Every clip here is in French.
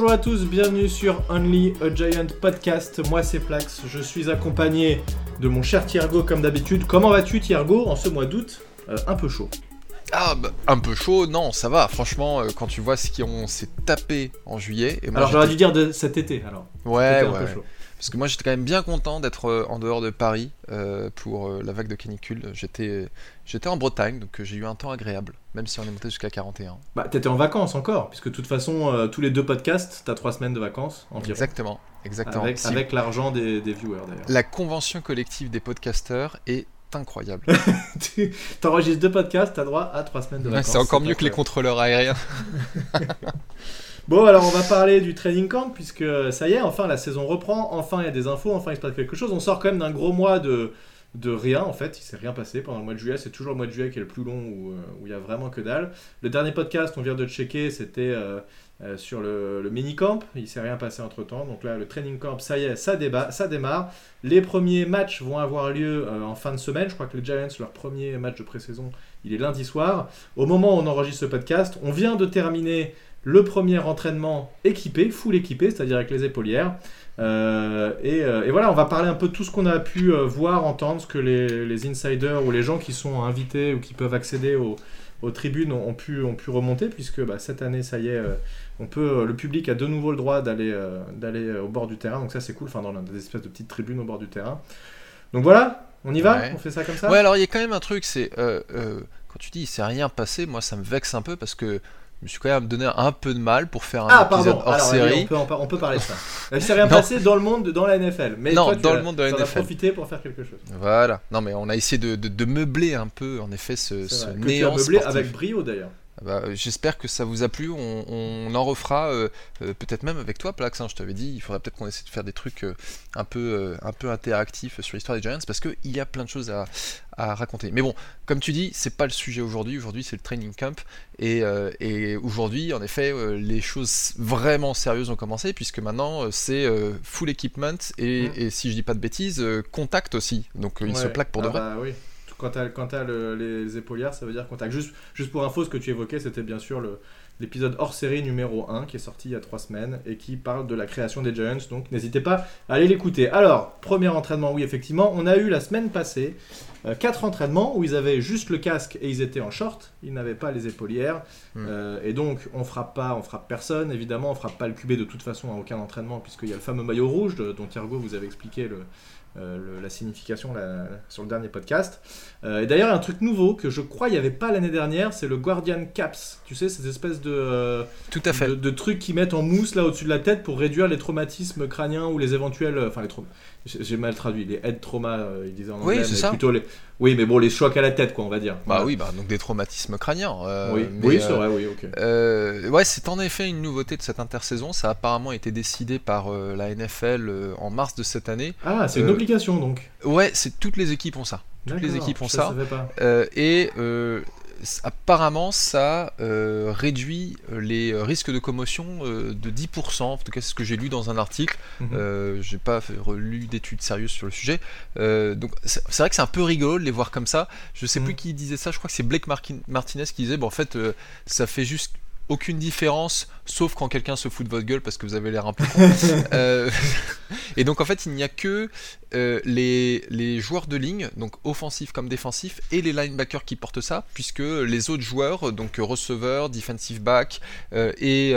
Bonjour à tous, bienvenue sur Only a Giant Podcast. Moi c'est Plax, je suis accompagné de mon cher Thiergo comme d'habitude. Comment vas-tu Thiergo en ce mois d'août? Euh, Un peu chaud. Ah, bah, un peu chaud, non, ça va. Franchement, euh, quand tu vois ce qu'on s'est tapé en juillet. Et moi, Alors j'aurais dû dire de cet été alors. Ouais, ouais. Parce que moi, j'étais quand même bien content d'être euh, en dehors de Paris pour la vague de canicule. J'étais, j'étais en Bretagne, donc j'ai eu un temps agréable, même si on est monté jusqu'à 41. Bah t'étais en vacances encore, puisque de toute façon euh, tous les deux podcasts, t'as trois semaines de vacances environ. Exactement, exactement. Avec, Si- avec l'argent des, des viewers d'ailleurs. La convention collective des podcasteurs est incroyable. T'enregistres deux podcasts, t'as droit à trois semaines de vacances. c'est encore mieux que les contrôleurs aériens. Bon, alors on va parler du training camp, puisque ça y est, enfin la saison reprend, enfin il y a des infos, enfin il se passe quelque chose. On sort quand même d'un gros mois de, de rien, en fait, il s'est rien passé pendant le mois de juillet, c'est toujours le mois de juillet qui est le plus long, où euh, il y a vraiment que dalle. Le dernier podcast, on vient de checker, c'était euh, euh, sur le, mini-camp, il s'est rien passé entre-temps, donc là le training camp, ça y est, ça, débat, ça démarre. Les premiers matchs vont avoir lieu en fin de semaine, je crois que les Giants, leur premier match de pré-saison, il est lundi soir. Au moment où on enregistre ce podcast, on vient de terminer le premier entraînement équipé, full équipé, c'est-à-dire avec les épaulières. Euh, et, euh, et voilà, on va parler un peu de tout ce qu'on a pu euh, voir, entendre, ce que les, les insiders ou les gens qui sont invités ou qui peuvent accéder aux, aux tribunes ont, ont pu, ont pu remonter, puisque bah, cette année, ça y est, on peut, le public a de nouveau le droit d'aller d'aller au bord du terrain, donc ça c'est cool, enfin dans des espèces de petites tribunes au bord du terrain. Donc voilà, on y va? Ouais. On fait ça comme ça? Ouais, alors il y a quand même un truc, c'est euh, euh, quand tu dis il s'est rien passé, moi ça me vexe un peu parce que je me suis quand même donné un peu de mal pour faire un Ah, épisode pardon, hors alors allez, série. on, peut, en on peut parler de ça. Il s'est rien passé dans le monde, dans la NFL. Mais Non, toi, dans as- le monde de la t'en as NFL. profité pour faire quelque chose. Voilà. Non, mais on a essayé de, de- de meubler un peu, en effet, ce, ce. Que tu as néant meublé sportif. avec brio d'ailleurs. Ah bah, euh, J'espère que ça vous a plu. On, on en refera euh, euh, peut-être même avec toi, Plax. hein, je t'avais dit, il faudrait peut-être qu'on essaie de faire des trucs euh, un peu, un peu interactifs sur l'histoire des Giants parce qu'il y a plein de choses à, à raconter. Mais bon, comme tu dis, c'est pas le sujet aujourd'hui. Aujourd'hui, c'est le training camp. Et, et aujourd'hui, en effet, les choses vraiment sérieuses ont commencé puisque maintenant c'est full equipment et, Mm. et si je dis pas de bêtises, contact aussi. Donc ils se plaquent pour de Ah vrai. Bah oui. Quand t'as quand le- les épaulières, ça veut dire contact. Juste, juste pour info, ce que tu évoquais, c'était bien sûr le- l'épisode hors série numéro 1 qui est sorti il y a 3 semaines et qui parle de la création des Giants. Donc n'hésitez pas à aller l'écouter. Alors, premier entraînement, oui, effectivement, on a eu la semaine passée 4 entraînements où ils avaient juste le casque et ils étaient en short. Ils n'avaient pas les épaulières. Mm. Euh, et donc, on frappe pas, on frappe personne. Évidemment, on frappe pas le QB de toute façon à aucun entraînement puisqu'il y a le fameux maillot rouge de- dont Thiergo vous avez expliqué le, euh, le- la signification la- sur le dernier podcast. Euh, et d'ailleurs, un truc nouveau que je crois il n'y avait pas l'année dernière, c'est le Guardian Caps. Tu sais, cette espèce de, euh, Tout à fait. de, de trucs qui mettent en mousse là au-dessus de la tête pour réduire les traumatismes crâniens ou les éventuels. Enfin, les traumas. J'ai mal traduit, les head trauma, euh, ils disaient en Oui, anglais. c'est mais ça. Plutôt les... Oui, mais bon, les chocs à la tête, quoi, on va dire. Bah Voilà. oui, bah, donc des traumatismes crâniens. euh, oui, mais, oui euh, c'est vrai, oui, ok. Euh, ouais, c'est en effet une nouveauté de cette intersaison. Ça a apparemment été décidé par euh, la NFL en mars de cette année. Ah, c'est une obligation donc. Ouais, c'est toutes les équipes ont ça. Toutes les équipes ont ça. Euh, et apparemment, ça euh, réduit les risques de commotion euh, de 10%. En tout cas, c'est ce que j'ai lu dans un article. Mhm. Euh, j'ai pas relu d'études sérieuses sur le sujet. Euh, donc c'est vrai que c'est un peu rigolo de les voir comme ça. Je sais Mhm. plus qui disait ça. Je crois que c'est Blake Martinez qui disait. Bon, en fait, euh, ça fait juste aucune différence, sauf quand quelqu'un se fout de votre gueule parce que vous avez l'air un peu con. Euh, et donc en fait, il n'y a que euh, les, les joueurs de ligne, donc offensifs comme défensifs, et les linebackers qui portent ça, puisque les autres joueurs, donc receveurs, defensive back euh, et,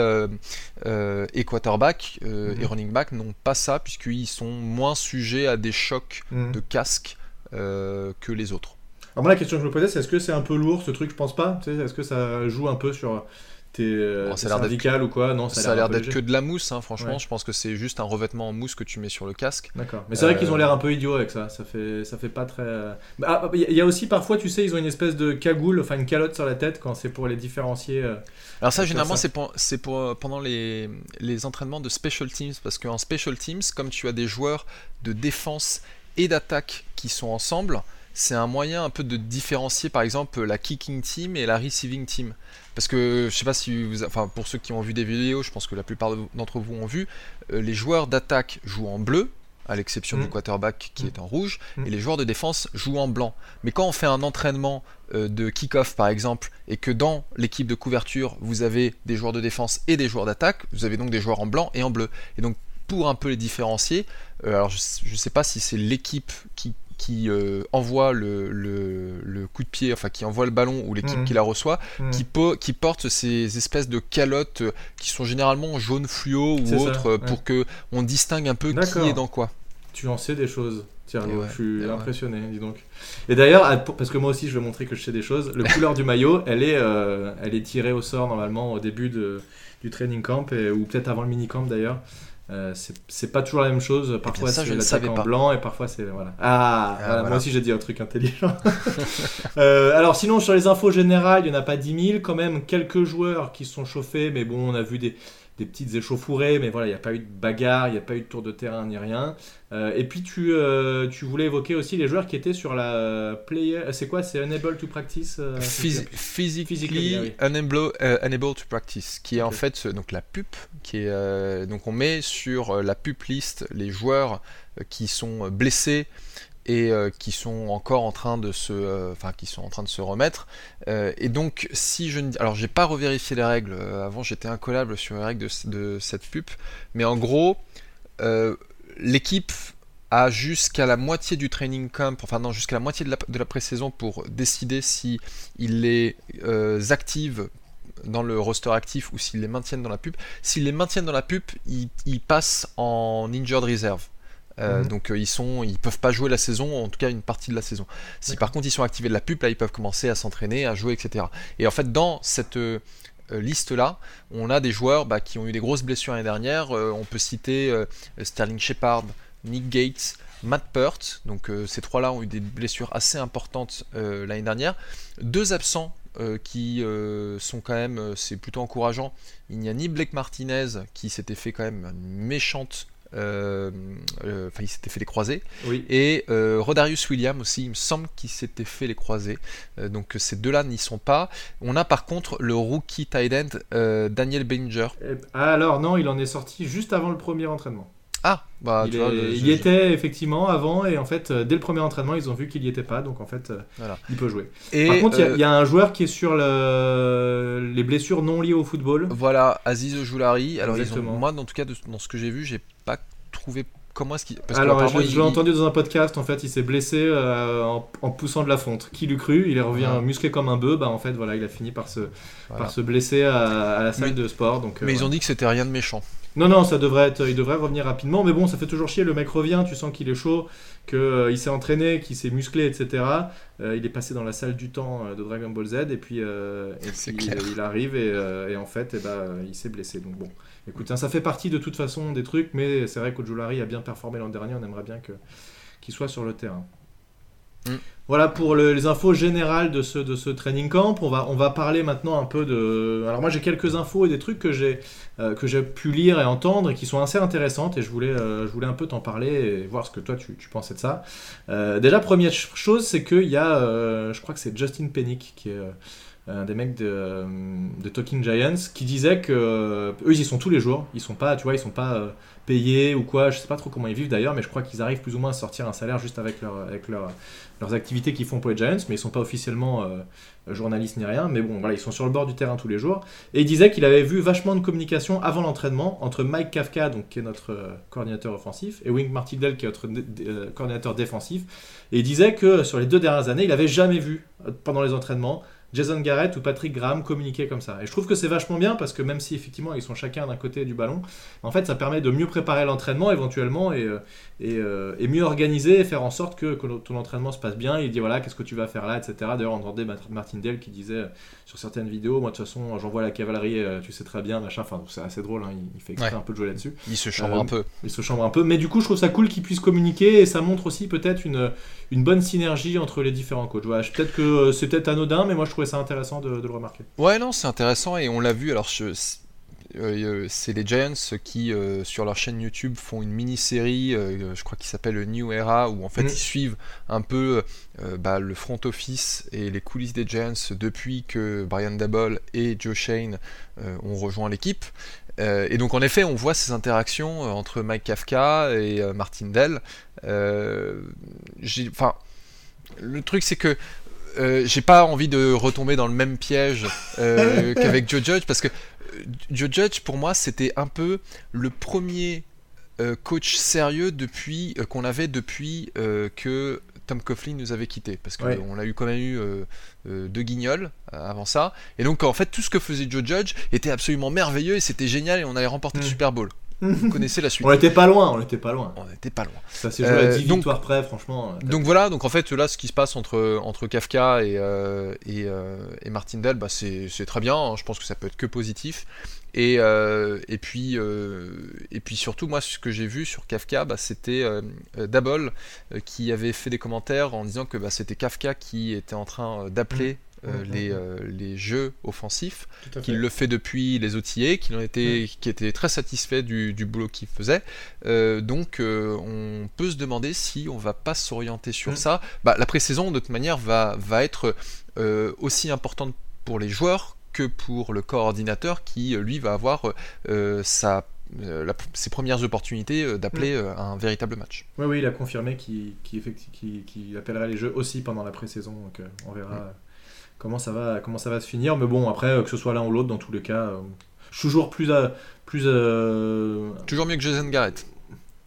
et quarterback euh, Mhm. et running back n'ont pas ça, puisqu'ils sont moins sujets à des chocs Mhm. de casque euh, que les autres. Alors moi la question que je me posais c'est est-ce que c'est un peu lourd ce truc? Je pense pas. Tu sais, est-ce que ça joue un peu sur tes, euh, Bon, cervicales ou quoi? Non, Ça a l'air d'être que de la mousse, hein, franchement. Ouais. Je pense que c'est juste un revêtement en mousse que tu mets sur le casque. D'accord. Mais c'est vrai Euh, qu'ils ont l'air un peu idiots avec ça. Ça fait, ça fait pas très. euh, ah, Il y a aussi parfois, tu sais, ils ont une espèce de cagoule, enfin une calotte sur la tête quand c'est pour les différencier. euh. Alors ça, généralement, c'est pour, pendant les, les entraînements de special teams, parce qu'en special teams, comme tu as des joueurs de défense et d'attaque qui sont ensemble, c'est un moyen un peu de différencier, par exemple, la kicking team et la receiving team. Parce que je sais pas si vous, enfin pour ceux qui ont vu des vidéos, je pense que la plupart de- d'entre vous ont vu, euh, les joueurs d'attaque jouent en bleu, à l'exception du Mm. quarterback qui Mm. est en rouge, Mm. et les joueurs de défense jouent en blanc. Mais quand on fait un entraînement euh, de kick-off par exemple, et que dans l'équipe de couverture vous avez des joueurs de défense et des joueurs d'attaque, vous avez donc des joueurs en blanc et en bleu. Et donc pour un peu les différencier, euh, alors je ne sais pas si c'est l'équipe qui, qui euh, envoie le, le- le coup de pied, enfin qui envoie le ballon ou l'équipe Mhm. qui la reçoit, Mhm. qui, po- qui porte ces espèces de calottes euh, qui sont généralement jaune fluo ou ça, autres euh, ouais. pour que on distingue un peu qui est dans quoi. Tu en sais des choses. Tiens, ouais, je suis ouais. impressionné, dis donc. Et d'ailleurs, parce que moi aussi je veux montrer que je sais des choses, le couleur du maillot, elle est, euh, elle est tirée au sort normalement au début de, du training camp, et, ou peut-être avant le mini-camp d'ailleurs. Euh, c'est- pas toujours la même chose. Parfois ça, je c'est l'attaque en pas. blanc et parfois c'est. Voilà. Ah, voilà, voilà. moi aussi j'ai dit un truc intelligent. Euh, alors sinon, sur les infos générales, il n'y en a pas 10 000. Quand même, quelques joueurs qui se sont chauffés, mais bon, on a vu des, des petites échauffourées, mais voilà, il n'y a pas eu de bagarre, il n'y a pas eu de tour de terrain ni rien. Euh, et puis tu, euh, tu voulais évoquer aussi les joueurs qui étaient sur la player. C'est quoi C'est unable to practice euh, physically Physically, ah oui. unable, euh, unable to practice, qui est en fait euh, donc la pup, qui est euh, donc on met sur euh, la pup list les joueurs euh, qui sont euh, blessés et euh, qui sont encore en train de se, euh, qui sont en train de se remettre. Euh, et donc si je ne, alors j'ai pas revérifié les règles. avant j'étais incollable sur les règles de, ce- de cette pup, mais en gros l'équipe a jusqu'à la moitié du training camp, enfin non, jusqu'à la moitié de la, de la pré-saison pour décider si ils les activent dans le roster actif ou s'ils les maintiennent dans la pub. S'ils les maintiennent dans la pub, ils, ils passent en injured reserve. Euh, Mhm. Donc euh, ils sont, ils peuvent pas jouer la saison, en tout cas une partie de la saison. Si par contre ils sont activés de la pub, là ils peuvent commencer à s'entraîner, à jouer, etc. Et en fait dans cette euh, liste là, on a des joueurs bah, qui ont eu des grosses blessures l'année dernière. On peut citer Sterling Shepard, Nick Gates, Matt Peart. Donc ces trois-là ont eu des blessures assez importantes l'année dernière. Deux absents euh, qui euh, sont quand même, euh, c'est plutôt encourageant. Il n'y a ni Blake Martinez qui s'était fait quand même une méchante. Euh, euh, Enfin, il s'était fait les croisés. Oui. Et euh, Rodarius Williams aussi, il me semble qu'il s'était fait les croisés. Donc ces deux-là n'y sont pas. On a par contre le rookie tight end Daniel Bellinger. Eh, ah, alors non, il en est sorti juste avant le premier entraînement. Ah, bah il tu est- vois, le- il y était effectivement avant et en fait euh, dès le premier entraînement ils ont vu qu'il y était pas donc en fait euh, Voilà. il peut jouer. Et, Par contre il y a- euh, il y, a un joueur qui est sur le... les blessures non liées au football. Voilà, Aziz Ojoulari. Alors, ont, moi, en tout cas, de- dans ce que j'ai vu, j'ai pas trouvé comment est-ce qu'il. Parce Alors je, l'ai il- entendu dans un podcast en fait il s'est blessé euh, en, en poussant de la fonte. Qui l'eût cru? Il revient Ouais. musclé comme un bœuf. Bah en fait voilà il a fini par se, Voilà. par se blesser à, à la salle Mais- de sport. Donc, euh, Mais ils ont dit que c'était rien de méchant. Non, non, ça devrait être, il devrait revenir rapidement, mais bon, ça fait toujours chier. Le mec revient, tu sens qu'il est chaud, qu'il s'est entraîné, qu'il s'est musclé, etc. Euh, il est passé dans la salle du temps euh, de Dragon Ball Z, et puis, euh, et puis, euh, il arrive et, euh, et en fait, eh ben, euh, il s'est blessé. Donc bon, écoute, hein, ça fait partie de toute façon des trucs, mais c'est vrai qu'Ojulari a bien performé l'an dernier. On aimerait bien que qu'il soit sur le terrain. Mm. Voilà pour le- les infos générales de ce, de ce training camp. On va, on va parler maintenant un peu de. Alors, moi, j'ai quelques infos et des trucs que j'ai euh, que j'ai pu lire et entendre et qui sont assez intéressantes et je voulais, euh, je voulais un peu t'en parler et voir ce que toi tu, tu pensais de ça. Euh, déjà, première ch- chose, c'est qu'il y a, je crois que c'est Justin Pennick qui est euh, des mecs de, euh, de Talking Giants qui disait que euh, eux ils y sont tous les jours, ils sont pas, tu vois, ils sont pas euh, payés ou quoi, je sais pas trop comment ils vivent d'ailleurs, mais je crois qu'ils arrivent plus ou moins à sortir un salaire juste avec avec leur, leurs activités qu'ils font pour les Giants, mais ils sont pas officiellement journalistes ni rien, mais bon voilà, ils sont sur le bord du terrain tous les jours. Et il disait qu'il avait vu vachement de communication avant l'entraînement entre Mike Kafka, donc, qui est notre coordinateur offensif, et Wink Martindale, qui est notre coordinateur défensif. Et il disait que sur les deux dernières années, il n'avait jamais vu, pendant les entraînements, Jason Garrett ou Patrick Graham communiquer comme ça. Et je trouve que c'est vachement bien parce que même si effectivement ils sont chacun d'un côté du ballon, en fait ça permet de mieux préparer l'entraînement éventuellement et, euh, et, euh, et mieux organiser et faire en sorte que, que ton entraînement se passe bien. Il dit voilà, qu'est-ce que tu vas faire là, etc. D'ailleurs, on entendait Martindale qui disait euh, sur certaines vidéos, moi de toute façon, j'envoie la cavalerie, tu sais très bien, machin. Enfin, c'est assez drôle, hein, il, fait exprès Ouais. un peu de jouer là-dessus. Il se chambre Euh, un peu. Il se chambre un peu. Mais du coup, je trouve ça cool qu'ils puissent communiquer et ça montre aussi peut-être une, une bonne synergie entre les différents coachs. Voilà, peut-être que c'est peut-être anodin, mais moi je trouvais ça intéressant de, de le remarquer. Ouais, non, c'est intéressant et on l'a vu. Alors, je, c'est les Giants qui, sur leur chaîne YouTube, font une mini-série, je crois qu'il s'appelle New Era, où en fait mm. ils suivent un peu bah, le front office et les coulisses des Giants depuis que Brian Dabble et Joe Shane ont rejoint l'équipe. et donc en effet, on voit ces interactions entre Mike Kafka et Martin Dell. Enfin, le truc c'est que euh, j'ai pas envie de retomber dans le même piège euh, qu'avec Joe Judge parce que euh, Joe Judge pour moi c'était un peu le premier coach sérieux depuis qu'on avait depuis que Tom Coughlin nous avait quitté parce qu'on a eu quand même eu deux guignols avant ça. Et donc en fait tout ce que faisait Joe Judge était absolument merveilleux et c'était génial et on allait remporter le mm. Super Bowl vous connaissez la suite. On était pas loin, on était pas loin. On était pas loin. Ça s'est joué à 10 euh, victoires près, franchement. Euh, donc voilà, donc en fait là, ce qui se passe entre, entre Kafka et, euh, et, et Martindale, bah, c'est très bien. Hein. je pense que ça peut être que positif. Et, et, puis, et puis surtout, moi, ce que j'ai vu sur Kafka, bah, c'était Dabol qui avait fait des commentaires en disant que bah, c'était Kafka qui était en train d'appeler euh, les, euh, les, jeux offensifs, qu'il le fait depuis les OTA, qu'il était, qui était très satisfait du, du boulot qu'il faisait. Euh, donc on peut se demander si on va pas s'orienter sur ça. Bah, la pré-saison de toute manière va, va être aussi importante pour les joueurs que pour le coordinateur qui lui va avoir sa ses premières opportunités d'appeler un véritable match. Oui, oui, il a confirmé qu'il qui, appellerait les jeux aussi pendant la pré-saison, donc on verra comment ça va, comment ça va se finir. Mais bon, après, euh, que ce soit l'un ou l'autre, dans tous les cas, euh, je suis toujours plus. plus euh, Toujours mieux que Jason Garrett.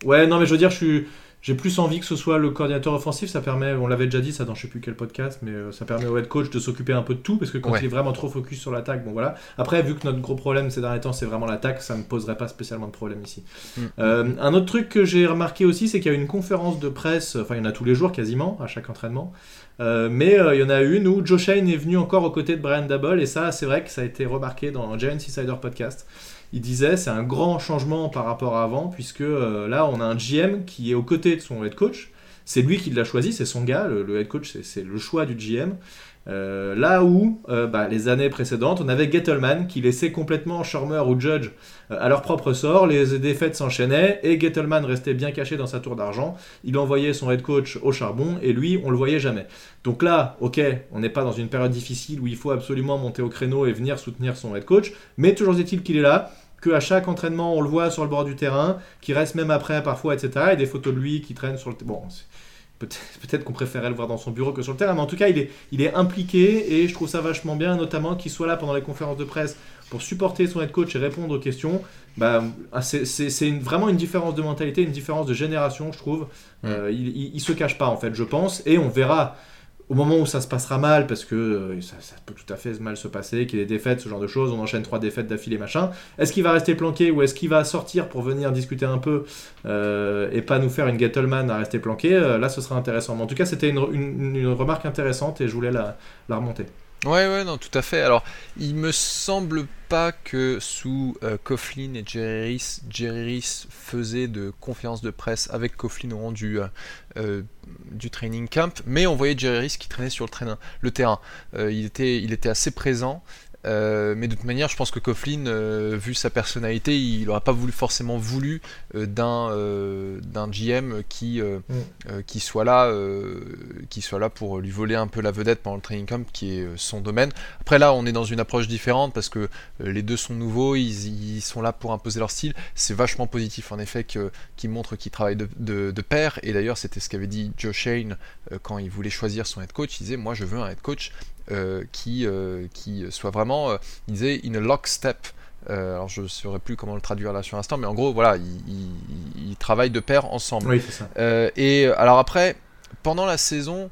Ouais, non, mais je veux dire, je suis. J'ai plus envie que ce soit le coordinateur offensif, ça permet, on l'avait déjà dit ça dans je sais plus quel podcast, mais ça permet au head coach de s'occuper un peu de tout, parce que quand il est vraiment trop focus sur l'attaque, bon voilà. Après, vu que notre gros problème ces derniers temps c'est vraiment l'attaque, ça ne me poserait pas spécialement de problème ici. Mm. un autre truc que j'ai remarqué aussi, c'est qu'il y a une conférence de presse, enfin il y en a tous les jours quasiment, à chaque entraînement, euh, mais euh, il y en a une où Joe Shane est venu encore aux côtés de Brian Double, et ça, c'est vrai que ça a été remarqué dans Giants Insider Podcast. Il disait c'est un grand changement par rapport à avant, puisque euh, là, on a un GM qui est aux côtés de son head coach. C'est lui qui l'a choisi, c'est son gars, le, head coach, c'est le choix du GM. là où, bah, les années précédentes, on avait Gettleman qui laissait complètement Shermer ou Judge euh, à leur propre sort. Les défaites s'enchaînaient et Gettleman restait bien caché dans sa tour d'argent. Il envoyait son head coach au charbon et lui, on le voyait jamais. Donc là, ok, on n'est pas dans une période difficile où il faut absolument monter au créneau et venir soutenir son head coach, mais toujours est-il qu'il est là qu'à chaque entraînement, on le voit sur le bord du terrain, qui reste même après parfois, etc. Et des photos de lui qui traînent sur le... Bon, peut-être qu'on préférait le voir dans son bureau que sur le terrain, mais en tout cas, il est, il est impliqué et je trouve ça vachement bien, notamment qu'il soit là pendant les conférences de presse pour supporter son head coach et répondre aux questions, bah, ah, c'est vraiment une différence de mentalité, une différence de génération, je trouve. Euh, il, il, se cache pas, en fait, je pense, et on verra au moment où ça se passera mal, parce que euh, ça, peut tout à fait mal se passer, qu'il y ait des défaites, ce genre de choses, on enchaîne trois défaites d'affilée, machin. Est-ce qu'il va rester planqué ou est-ce qu'il va sortir pour venir discuter un peu euh, et pas nous faire une Gettleman à rester planqué? Là, ce sera intéressant. Mais en tout cas, c'était une, remarque intéressante et je voulais la remonter. Ouais, ouais, non, tout à fait. Alors, il me semble pas que sous euh, Coughlin et Jerry Riss, faisait de conférences de presse avec Coughlin au rang du, euh, euh, du training camp, mais on voyait Jerry qui traînait sur le, le terrain. il était assez présent. Euh, mais de toute manière, je pense que Coughlin, euh, vu sa personnalité, il n'aurait pas voulu, forcément voulu euh, d'un GM qui, mm. qui, soit là, qui soit là pour lui voler un peu la vedette pendant le training camp, qui est son domaine. Après là, on est dans une approche différente parce que les deux sont nouveaux, ils, ils, sont là pour imposer leur style. C'est vachement positif en effet qu'ils montrent qu'ils travaillent de, de, de, pair. Et d'ailleurs, c'était ce qu'avait dit Joe Shane quand il voulait choisir son head coach. Il disait, moi, je veux un head coach qui, euh, qui soit vraiment, euh, il disait, in a lockstep. alors je ne saurais plus comment le traduire là sur l'instant, mais en gros, voilà, ils, travaillent de pair ensemble. Oui, ça. et alors après, pendant la saison,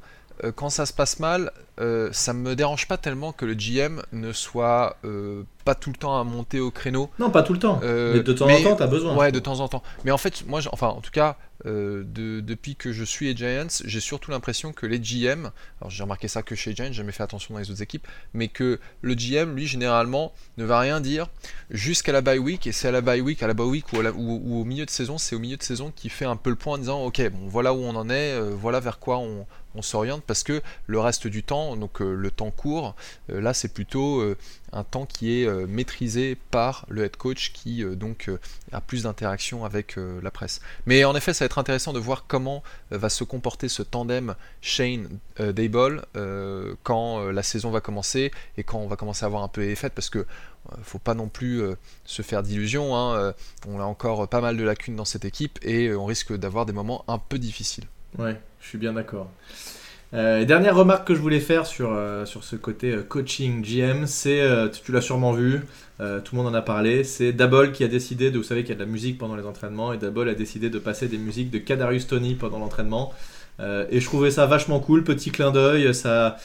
quand ça se passe mal, euh, ça me dérange pas tellement que le GM ne soit pas tout le temps à monter au créneau. Non, pas tout le temps. mais de temps en temps, tu as besoin. Ouais, de temps en temps. Mais en fait, moi, enfin, en tout cas, euh, depuis que je suis les Giants, j'ai surtout l'impression que les GM, alors j'ai remarqué ça que chez Giants, j'ai jamais fait attention dans les autres équipes, mais que le GM, lui, généralement, ne va rien dire jusqu'à la bye week, et c'est à la bye week, à la bye week ou, au milieu de saison, c'est au milieu de saison qu'il fait un peu le point en disant, ok, bon, voilà où on en est, euh, voilà vers quoi on, on s'oriente parce que le reste du temps, donc le temps court, là c'est plutôt un temps qui est maîtrisé par le head coach qui donc a plus d'interaction avec la presse. Mais en effet, ça va être intéressant de voir comment va se comporter ce tandem Shane Dayball quand la saison va commencer et quand on va commencer à avoir un peu les fêtes parce que faut pas non plus se faire d'illusions. Hein, on a encore pas mal de lacunes dans cette équipe et on risque d'avoir des moments un peu difficiles. Ouais, je suis bien d'accord. Euh, dernière remarque que je voulais faire sur, euh, sur ce côté euh, coaching GM, c'est, tu l'as sûrement vu, tout le monde en a parlé, c'est Dabol qui a décidé, de, vous savez qu'il y a de la musique pendant les entraînements, et Dabol a décidé de passer des musiques de Kadarius Tony pendant l'entraînement. et je trouvais ça vachement cool, petit clin d'œil, ça,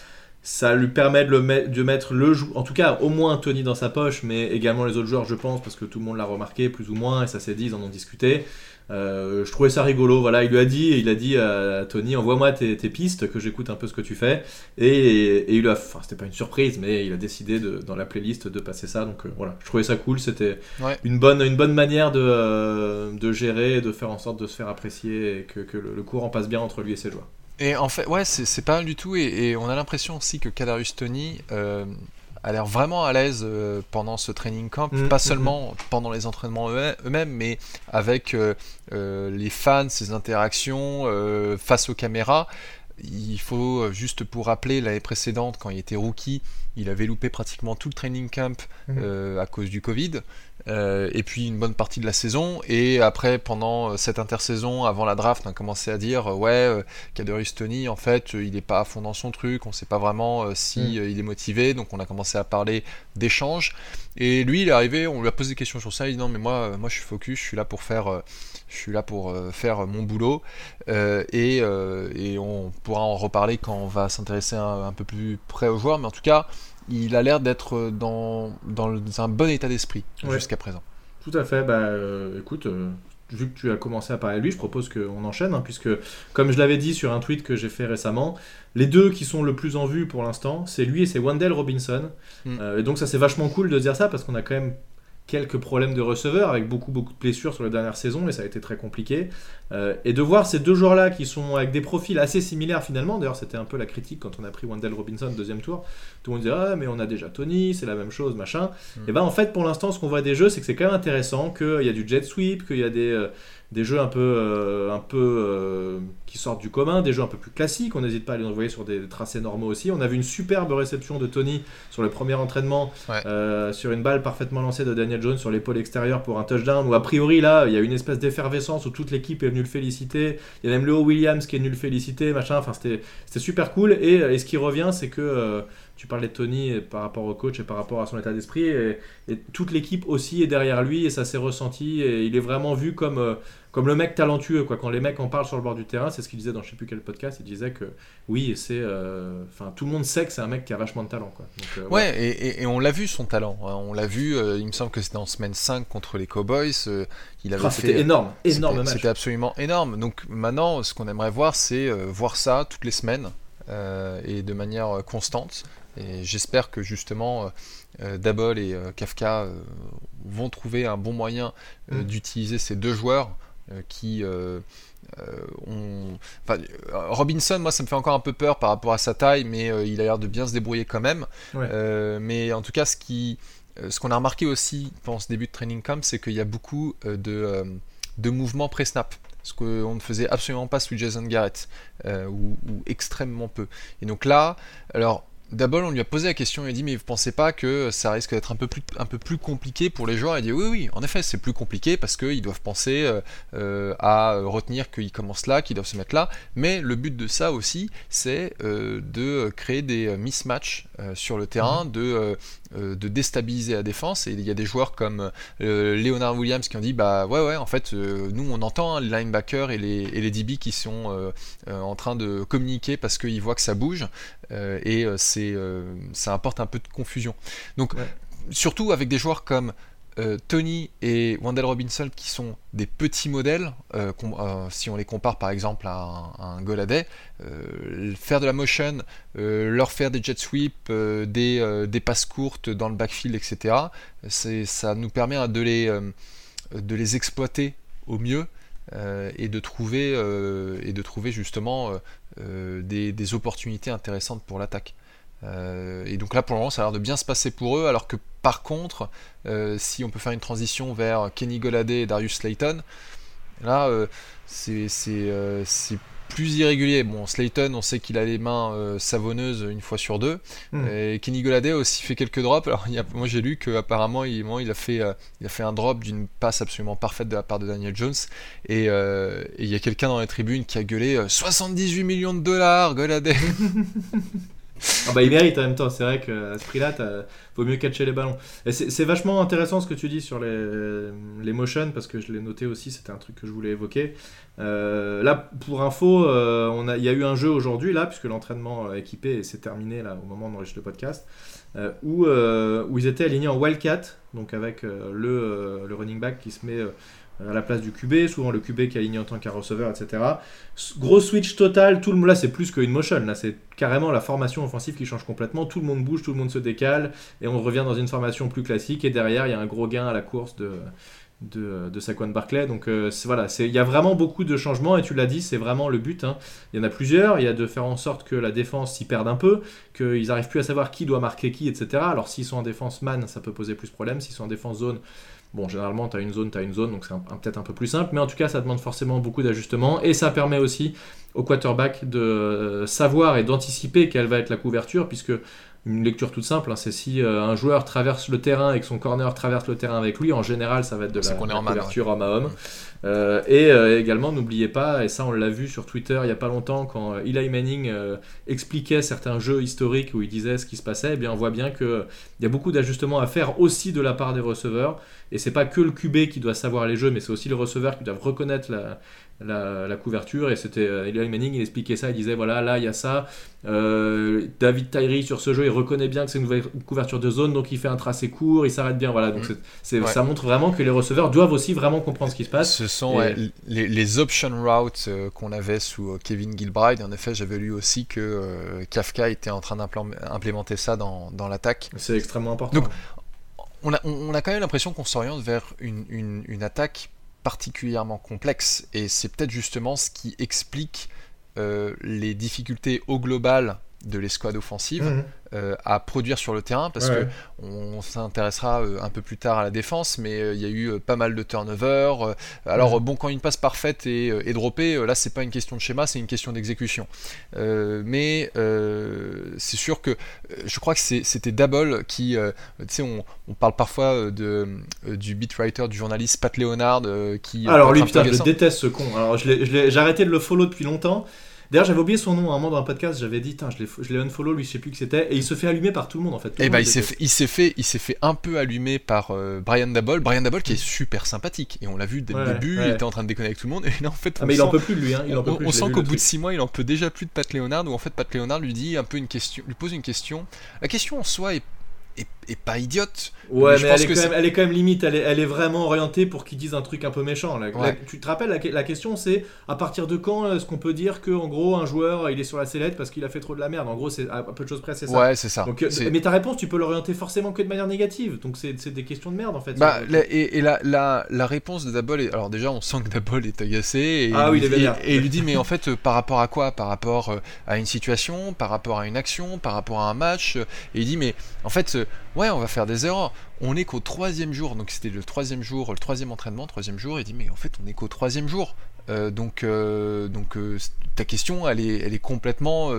ça lui permet de, le de mettre le en tout cas au moins Tony dans sa poche, mais également les autres joueurs, je pense, parce que tout le monde l'a remarqué plus ou moins, et ça s'est dit, ils en ont discuté. Euh, je trouvais ça rigolo. Voilà, il lui a dit, il a dit à Tony, envoie-moi tes, pistes, que j'écoute un peu ce que tu fais. Et, il a, enfin, c'était pas une surprise, mais il a décidé de, dans la playlist de passer ça. Donc euh, voilà, je trouvais ça cool. C'était une bonne, une bonne manière de, euh, de gérer, de faire en sorte de se faire apprécier et que, que le, cours en passe bien entre lui et ses joueurs. Et en fait, ouais, c'est pas mal du tout. Et, on a l'impression aussi que Kadarius Tony a l'air vraiment à l'aise euh, pendant ce training camp, mm, pas mm, seulement mm. pendant les entraînements eux-mêmes, mais avec euh, euh, les fans, ses interactions face aux caméras. Il faut juste pour rappeler l'année précédente, quand il était rookie, il avait loupé pratiquement tout le training camp à cause du Covid. Euh, et puis une bonne partie de la saison. Et après, pendant euh, cette intersaison, avant la draft, on a commencé à dire euh, ouais, Kaderius Tony, en fait, il n'est pas à fond dans son truc, on ne sait pas vraiment si mm. il est motivé. Donc on a commencé à parler d'échanges. Et lui, il est arrivé, on lui a posé des questions sur ça. Il dit non, mais moi, moi, je suis focus, je suis là pour faire. je suis là pour faire mon boulot et, et, on pourra en reparler quand on va s'intéresser un, un, peu plus près aux joueurs. Mais en tout cas, il a l'air d'être dans, dans, un bon état d'esprit jusqu'à présent. Tout à fait. Bah, euh, écoute, euh, vu que tu as commencé à parler de lui, je propose qu'on enchaîne, hein, puisque, comme je l'avais dit sur un tweet que j'ai fait récemment, les deux qui sont le plus en vue pour l'instant, c'est lui et c'est Wendell Robinson. Mm. Euh, et donc, ça, c'est vachement cool de dire ça, parce qu'on a quand même quelques problèmes de receveurs avec beaucoup beaucoup de blessures sur les dernières saisons et ça a été très compliqué. Euh, et de voir ces deux joueurs-là qui sont avec des profils assez similaires finalement, d'ailleurs c'était un peu la critique quand on a pris Wendell Robinson deuxième tour, tout le monde disait ah mais on a déjà Tony, c'est la même chose, machin. Mm. Et ben en fait pour l'instant ce qu'on voit des jeux c'est que c'est quand même intéressant, qu'il y a du jet sweep, qu'il y a des... Euh, des jeux un peu, euh, un peu qui sortent du commun, des jeux un peu plus classiques. On n'hésite pas à les envoyer sur des tracés normaux aussi. On a vu une superbe réception de Tony sur le premier entraînement, sur une balle parfaitement lancée de Daniel Jones sur l'épaule extérieure pour un touchdown. Où a priori là, il y a une espèce d'effervescence où toute l'équipe est venue le féliciter. Il y a même Leo Williams qui est venu le féliciter, machin. Enfin, c'était super cool. Et, et, ce qui revient, c'est que tu parlais de Tony par rapport au coach et par rapport à son état d'esprit. Et, toute l'équipe aussi est derrière lui et ça s'est ressenti. Et il est vraiment vu comme, euh, comme le mec talentueux. Quoi. Quand les mecs en parlent sur le bord du terrain, c'est ce qu'il disait dans je sais plus quel podcast. Il disait que oui, c'est, euh, tout le monde sait que c'est un mec qui a vachement de talent. Quoi. Euh, ouais, Et, on l'a vu son talent. Hein. On l'a vu, il me semble que c'était en semaine 5 contre les Cowboys. il avait ah, c'était énorme, énorme C'était absolument énorme. Donc maintenant, ce qu'on aimerait voir, c'est voir ça toutes les semaines. et de manière constante. Et j'espère que justement euh, euh, Dabol et euh, Kafka vont trouver un bon moyen mm. d'utiliser ces deux joueurs qui ont... Robinson, moi, ça me fait encore un peu peur par rapport à sa taille, mais il a l'air de bien se débrouiller quand même. mais en tout cas, ce qui, ce qu'on a remarqué aussi pendant ce début de training camp, c'est qu'il y a beaucoup de, de mouvements pré-snap ce qu'on ne faisait absolument pas sous Jason Garrett, ou, ou, extrêmement peu. Et donc là, alors D'abord, on lui a posé la question, il a dit mais vous pensez pas que ça risque d'être un peu plus un peu plus compliqué pour les joueurs? Il a dit oui oui, en effet c'est plus compliqué parce qu'ils doivent penser euh, euh, à retenir qu'ils commencent là, qu'ils doivent se mettre là. Mais le but de ça aussi, c'est euh, de créer des mismatchs sur le terrain, mhm. de de déstabiliser la défense. Et il y a des joueurs comme Leonard Williams qui ont dit bah ouais ouais en fait nous on entend hein, les linebackers et les et les DB qui sont en train de communiquer parce qu'ils voient que ça bouge et c'est euh, ça apporte un peu de confusion. Donc, surtout avec des joueurs comme euh, Tony et Wendell Robinson qui sont des petits modèles, euh, si on les compare par exemple à un, Goladay, faire de la motion, leur faire des jet sweeps, des, passes courtes dans le backfield, etc., ça nous permet de les, exploiter au mieux et de trouver justement des, opportunités intéressantes pour l'attaque. Et donc là pour le moment ça a l'air de bien se passer pour eux alors que par contre si on peut faire une transition vers Kenny Goladé et Darius Slayton là c'est plus irrégulier. Bon, Slayton, on sait qu'il a les mains euh, savonneuses une fois sur deux. Hmm. Et Kenny Golladay a aussi fait quelques drops. Alors, moi, j'ai lu qu'apparemment, il, il, a fait, euh, il a fait un drop d'une passe absolument parfaite de la part de Daniel Jones. Et, euh, il y a quelqu'un dans les tribunes qui a gueulé 78 millions de dollars, Golladay ah bah il mérite en même temps, c'est vrai qu'à ce prix-là, vaut mieux catcher les ballons. C'est vachement intéressant ce que tu dis sur les, les motions, parce que je l'ai noté aussi, c'était un truc que je voulais évoquer. Euh, là, pour info, euh, il y a eu un jeu aujourd'hui, là, puisque l'entraînement équipé s'est terminé là, au moment enregistre le podcast, euh, où, ils étaient alignés en wildcat, donc avec le running back qui se met à la place du QB, souvent le QB qui est aligné en tant qu'un receveur, etc. Gros switch total, tout le là c'est plus qu'une motion, là c'est carrément la formation offensive qui change complètement, tout le monde bouge, tout le monde se décale, et on revient dans une formation plus classique, et derrière il y a un gros gain à la course de, de, de Saquon Barclay. Donc euh, voilà, il y a vraiment beaucoup de changements et tu l'as dit, c'est vraiment le but. Hein. Il y en a plusieurs. Il y a de faire en sorte que la défense s'y perde un peu, qu'ils n'arrivent plus à savoir qui doit marquer qui, etc. Alors s'ils sont en défense man, ça peut poser plus de problèmes. S'ils sont en défense zone, Bon, généralement, tu as une zone, tu as une zone, donc c'est peut-être un peu plus simple, mais en tout cas, ça demande forcément beaucoup d'ajustements et ça permet aussi au quarterback de savoir et d'anticiper quelle va être la couverture, puisque une lecture toute simple, hein, c'est si euh, un joueur traverse le terrain et que son corner traverse le terrain avec lui, en général, ça va être de la, couverture homme à homme. Euh, et euh, également, n'oubliez pas, et ça on l'a vu sur Twitter il n'y a pas longtemps, quand Eli Manning expliquait certains jeux historiques où il disait ce qui se passait, eh bien on voit bien qu'il y a beaucoup d'ajustements à faire aussi de la part des receveurs. Et c'est pas que le QB qui doit savoir les jeux, mais c'est aussi les receveurs qui doivent reconnaître la, la, couverture et c'était euh, Eli Manning il expliquait ça il disait voilà là il y a ça. Euh, David Tyree sur ce jeu il reconnaît bien que c'est une nouvelle couverture de zone donc il fait un tracé court il s'arrête bien voilà. Donc mm. ça montre vraiment que les receveurs doivent aussi vraiment comprendre ce qui se passe. Ce sont les, les, option routes euh, qu'on avait sous Kevin Gilbride. En effet j'avais lu aussi que Kafka était en train d'implémenter ça dans, dans l'attaque. C'est extrêmement important. Donc on a, on a quand même l'impression qu'on s'oriente vers une, une, une attaque particulièrement complexe et c'est peut-être justement ce qui explique euh, les difficultés au global de l'escouade offensive mhm. Euh, à produire sur le terrain parce que on s'intéressera euh, un peu plus tard à la défense mais euh, il y a eu pas mal de turnover alors bon quand une passe parfaite est, est droppée là c'est pas une question de schéma c'est une question d'exécution. Mais c'est sûr que je crois que c'était Double qui tu sais on, on, parle parfois de, du beat writer du journaliste Pat Leonard qui alors lui putain je déteste ce con. Alors j'ai arrêté de le follow depuis longtemps D'ailleurs, j'avais oublié son nom à un moment dans un podcast. J'avais dit, je l'ai unfollow, lui, je sais plus qui c'était. Et il se fait allumer par tout le monde en fait. et eh bah, ben, il s'est fait, fait, il s'est fait un peu allumer par euh, Brian Dabble. Brian Dabble qui est super sympathique. Et on l'a vu dès le début, il était en train de déconner avec tout le monde. Et là, en fait, ah, mais il en peut plus de lui. Hein, il on, sent qu'au bout de 6 mois, il en peut déjà plus de Pat Leonard. Où en fait, Pat Leonard lui dit un peu une question, lui pose une question. La question en soi est et, pas idiote. Ouais, mais, elle, est quand même, elle, est quand même, limite, elle est, elle est vraiment orientée pour qu'ils disent un truc un peu méchant. tu te rappelles, la, question c'est à partir de quand est-ce qu'on peut dire que en gros un joueur il est sur la sellette parce qu'il a fait trop de la merde? En gros, c'est à peu de choses près, c'est ça. Ouais, c'est ça. Donc, mais ta réponse, tu peux l'orienter forcément que de manière négative. Donc c'est des questions de merde en fait. Bah, et, la, la, la, réponse de Dabol, est... alors déjà on sent que Dabol est agacé. Et ah oui, il est Et, il lui dit, mais en fait, par rapport à quoi? Par rapport euh, à une situation, par rapport à une action, par rapport à un match? Et il dit, mais en fait, ouais, on va faire des erreurs. On est qu'au troisième jour, donc c'était le troisième jour, le troisième entraînement, troisième jour. Il dit, mais en fait, on est qu'au troisième jour. Euh, donc, euh, donc euh, ta question, elle est, elle est complètement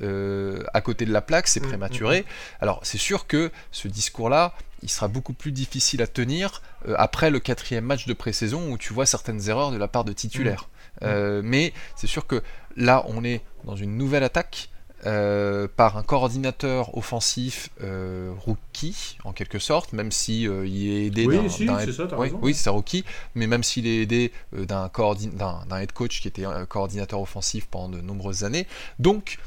à côté de la plaque, c'est mm, prématuré. Mm, mm. Alors, c'est sûr que ce discours-là, il sera beaucoup plus difficile à tenir après le quatrième match de pré-saison où tu vois certaines erreurs de la part de titulaires. mais c'est sûr que là, on est dans une nouvelle attaque. Euh, par un coordinateur offensif euh, rookie en quelque sorte, même si euh, il est aidé d'un, si, oui, oui, c'est rookie, mais même s'il est aidé d'un, d'un, head coach qui était coordinateur offensif pendant de nombreuses années, donc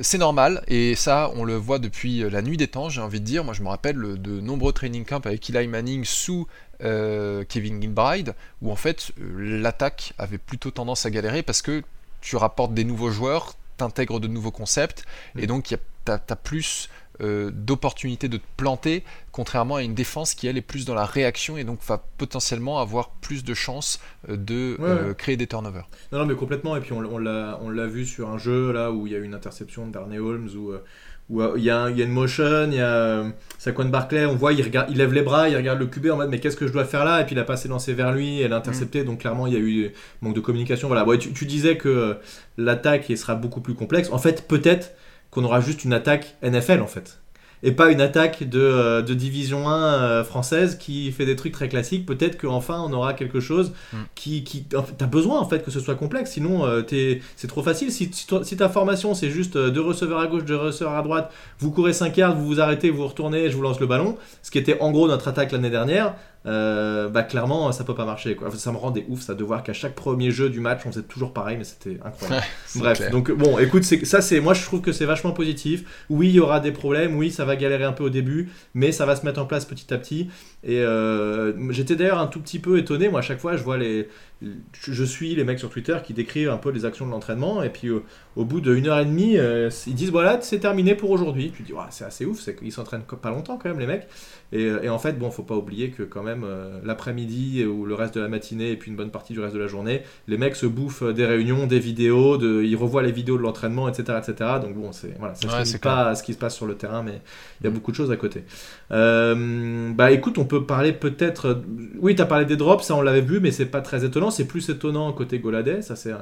c'est normal, et ça, on le voit depuis la nuit des temps, j'ai envie de dire. Moi, je me rappelle de nombreux training camps avec Eli Manning sous Kevin Gilbride, où en fait, l'attaque avait plutôt tendance à galérer parce que tu rapportes des nouveaux joueurs, t'intègres de nouveaux concepts, et mm. donc tu as, plus d'opportunité de te planter, contrairement à une défense qui elle est plus dans la réaction et donc va potentiellement avoir plus de chances de créer des turnovers. Non, non, mais complètement. Et puis on, on l'a vu sur un jeu là où il y a eu une interception de Darnay Holmes où où euh, il y, a, une motion, il y a euh, Saquon Barclay, on voit, il, regarde, il lève les bras, il regarde le QB en mode mais qu'est-ce que je dois faire là? Et puis il a passé lancé vers lui, elle a intercepté, mm. donc clairement il y a eu manque de communication. Voilà, ouais, tu, disais que euh, l'attaque sera beaucoup plus complexe. En fait, peut-être qu'on aura juste une attaque NFL en fait et pas une attaque de, euh, Division 1 euh, française qui fait des trucs très classiques. Peut-être qu'enfin on aura quelque chose mm. qui, qui t'as besoin en fait que ce soit complexe. Sinon euh, c'est trop facile. Si, si, ta formation c'est juste deux receveurs à gauche, deux receveurs à droite, vous courez 5 yards, vous vous arrêtez, vous retournez, je vous lance le ballon. Ce qui était en gros notre attaque l'année dernière. Euh, bah clairement ça peut pas marcher quoi. Ça me rendait ouf ça de voir qu'à chaque premier jeu du match on faisait toujours pareil mais c'était incroyable. Bref, donc bon écoute ça c'est moi je trouve que c'est vachement positif. Oui il y aura des problèmes, oui ça va galérer un peu au début mais ça va se mettre en place petit à petit et euh, j'étais d'ailleurs un tout petit peu étonné moi à chaque fois je vois les je suis les mecs sur Twitter qui décrivent un peu les actions de l'entraînement et puis au bout d'une heure et demie euh, ils disent voilà c'est terminé pour aujourd'hui. Tu dis c'est assez ouf c'est qu'ils s'entraînent pas longtemps quand même les mecs et, en fait bon faut pas oublier que quand même euh, l'après-midi ou le reste de la matinée et puis une bonne partie du reste de la journée, les mecs se bouffent euh, des réunions, des vidéos, de, ils revoient les vidéos de l'entraînement, etc., etc. Donc bon, c'est voilà, ça ne pas ce qui se passe sur le terrain, mais il y a mm. beaucoup de choses à côté. Euh, bah écoute, on peut parler peut-être. Oui, tu as parlé des drops, ça on l'avait vu, mais c'est pas très étonnant. C'est plus étonnant côté Goladay, ça c'est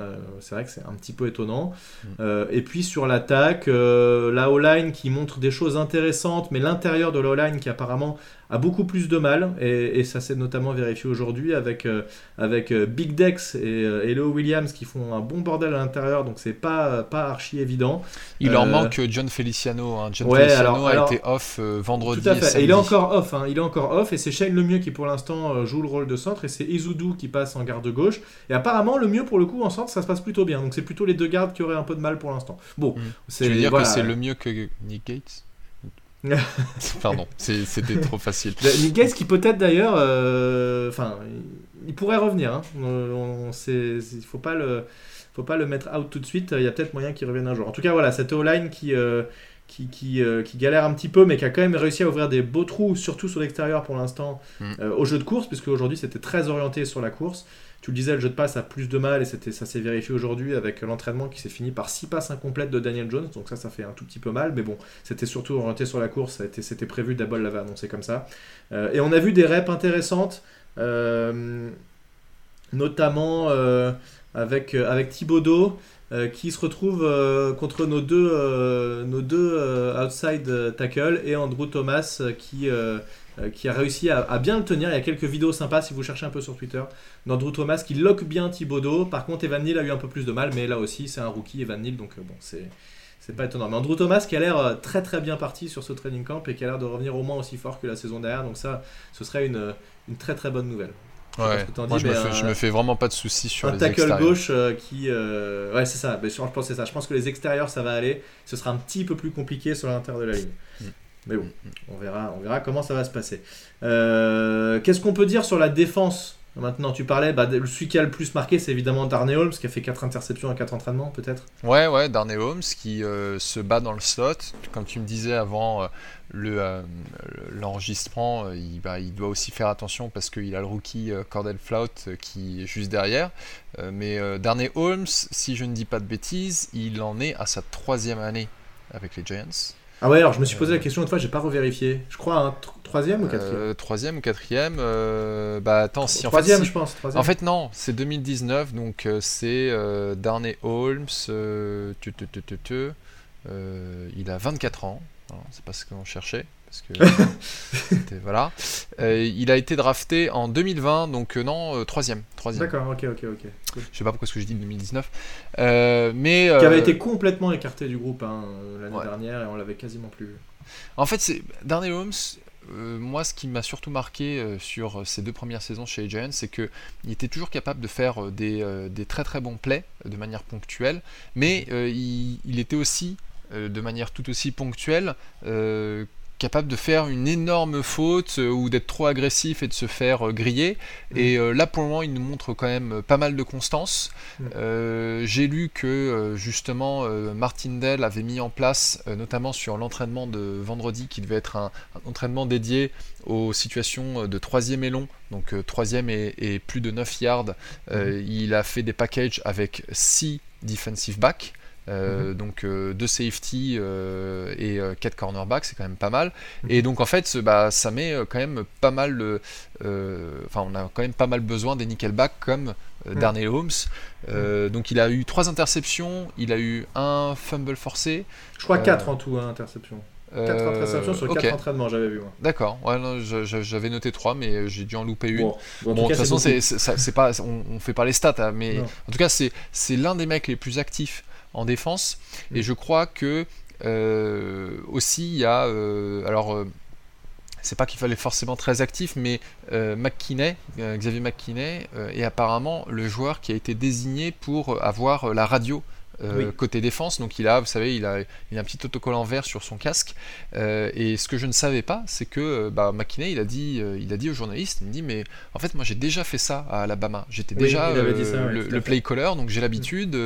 c'est vrai que c'est un petit peu étonnant. Mm. et puis sur l'attaque, la O-line qui montre des choses intéressantes, mais l'intérieur de la O-line qui apparemment a beaucoup plus de mal, et, ça s'est notamment vérifié aujourd'hui avec, euh, avec euh, Big Dex et euh, Hello Williams qui font un bon bordel à l'intérieur, donc c'est pas, pas archi évident. Il leur manque John Feliciano. Hein. John Feliciano a été off vendredi. Tout à fait. Et, il est encore off, hein. il est encore off, et c'est Shane Lemieux qui pour l'instant joue le rôle de centre, et c'est Izudu qui passe en garde gauche. Et apparemment, le mieux pour le coup en centre, ça se passe plutôt bien. Donc c'est plutôt les deux gardes qui auraient un peu de mal pour l'instant. Bon, mm. c'est. Tu veux dire que c'est le mieux que Nick Gates? Pardon, c'était trop facile. Nick Gates qui peut-être d'ailleurs, euh, enfin, il pourrait revenir. Hein. On, il faut pas le, faut pas le mettre out tout de suite. Il y a peut-être moyen qu'il revienne un jour. En tout cas, voilà, cette O-line qui, euh, qui, qui, euh, qui, galère un petit peu, mais qui a quand même réussi à ouvrir des beaux trous, surtout sur l'extérieur pour l'instant, mm. au jeu de course, puisque aujourd'hui c'était très orienté sur la course. Tu le disais, le jeu de passe a plus de mal et ça s'est vérifié aujourd'hui avec l'entraînement qui s'est fini par 6 passes incomplètes de Daniel Jones. Donc ça, ça fait un tout petit peu mal. Mais bon, c'était surtout orienté sur la course. C'était prévu. Dabol l'avait annoncé comme ça. Euh, et on a vu des reps intéressantes, euh, notamment euh, avec, avec Thibaudot. qui se retrouve contre nos deux, nos deux outside tackle et Andrew Thomas qui, qui a réussi à, bien le tenir. Il y a quelques vidéos sympas si vous cherchez un peu sur Twitter. D'Andrew Thomas qui lock bien Thibodeau. Par contre, Evan Neal a eu un peu plus de mal, mais là aussi, c'est un rookie, Evan Neal, donc euh, bon, c'est. C'est pas étonnant. Mais Andrew Thomas qui a l'air euh, très très bien parti sur ce training camp et qui a l'air de revenir au moins aussi fort que la saison dernière. Donc ça, ce serait une, une très très bonne nouvelle. Ouais. Moi, je, me fais, je, me fais, vraiment pas de soucis sur un tackle gauche qui. ouais, c'est ça. je pense ça. Je pense que les extérieurs, ça va aller. Ce sera un petit peu plus compliqué sur l'intérieur de la ligne. Mais bon, on verra, on verra comment ça va se passer. Euh, qu'est-ce qu'on peut dire sur la défense Maintenant, tu parlais, bah, celui qui a le plus marqué, c'est évidemment Darnay Holmes, qui a fait 4 interceptions à 4 entraînements, peut-être? Ouais, ouais, Darnay Holmes, qui euh, se bat dans le slot. Comme tu me disais avant euh, l'enregistrement, il, bah, il, doit aussi faire attention parce qu'il a le rookie Cordell Flout qui est juste derrière. mais Darnay Holmes, si je ne dis pas de bêtises, il en est à sa troisième année avec les Giants. Ah ouais, alors je me suis posé la question une fois, j'ai pas revérifié. Je crois un troisième ou quatrième euh, Troisième ou quatrième euh, Bah attends, si en troisième, fait, je pense. En fait, non, c'est 2019, donc euh, c'est Darnay Holmes. Tu, il a 24 ans, c'est pas ce qu'on cherchait que voilà. Euh, il a été drafté en 2020, donc euh, non, euh, troisième, troisième. D'accord, ok, ok, ok. Je sais pas pourquoi ce que je dis 2019, mais qui avait été complètement écarté du groupe hein, l'année dernière et on l'avait quasiment plus vu. En fait, c'est Darnell Holmes. moi, ce qui m'a surtout marqué sur ces deux premières saisons chez Giants, c'est qu'il était toujours capable de faire des, des, très très bons plays de manière ponctuelle, mais il, il, était aussi de manière tout aussi ponctuelle capable de faire une énorme faute ou d'être trop agressif et de se faire griller. Mm. Et là, pour le moment, il nous montre quand même pas mal de constance. Mm. J'ai lu que justement Martindale avait mis en place, notamment sur l'entraînement de vendredi, qui devait être un, entraînement dédié aux situations de troisième et long, donc troisième et, et, plus de 9 yards. Mm. Il a fait des packages avec 6 defensive backs. Euh, mhm. Donc euh, deux safety euh, et quatre cornerbacks, c'est quand même pas mal. Mhm. Et donc en fait, bah, ça met quand même pas mal. Enfin, on a quand même pas mal besoin des nickelbacks comme mhm. Darnell Holmes. donc il a eu trois interceptions, il a eu un fumble forcé. Je crois quatre en tout, hein, interceptions. 4 interceptions sur 4 entraînements, j'avais vu. D'accord, ouais, j'avais noté 3, mais j'ai dû en louper une. Bon, de toute façon, c'est pas, on, on, fait pas les stats, hein, mais en tout cas, c'est l'un des mecs les plus actifs en défense. Et mm. je crois que euh, aussi il y a euh, alors euh, c'est pas qu'il fallait forcément très actif, mais McKinney, Xavier McKinney, est apparemment le joueur qui a été désigné pour avoir la radio euh, côté défense. Donc il a, vous savez, il a, il a un petit autocollant vert sur son casque. Euh, et ce que je ne savais pas, c'est que euh, bah, McKinney, il a dit, il a dit aux journalistes, il me dit, mais en fait, moi j'ai déjà fait ça à Alabama. J'étais déjà le, play caller, donc j'ai l'habitude.